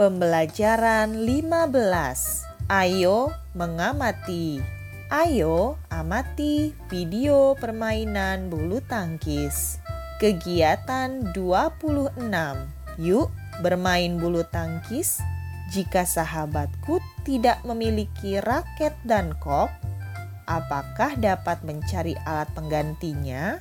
Pembelajaran 15. Ayo mengamati. Ayo amati video permainan bulu tangkis. Kegiatan 26. Yuk bermain bulu tangkis. Jika sahabatku tidak memiliki raket dan kop, apakah dapat mencari alat penggantinya?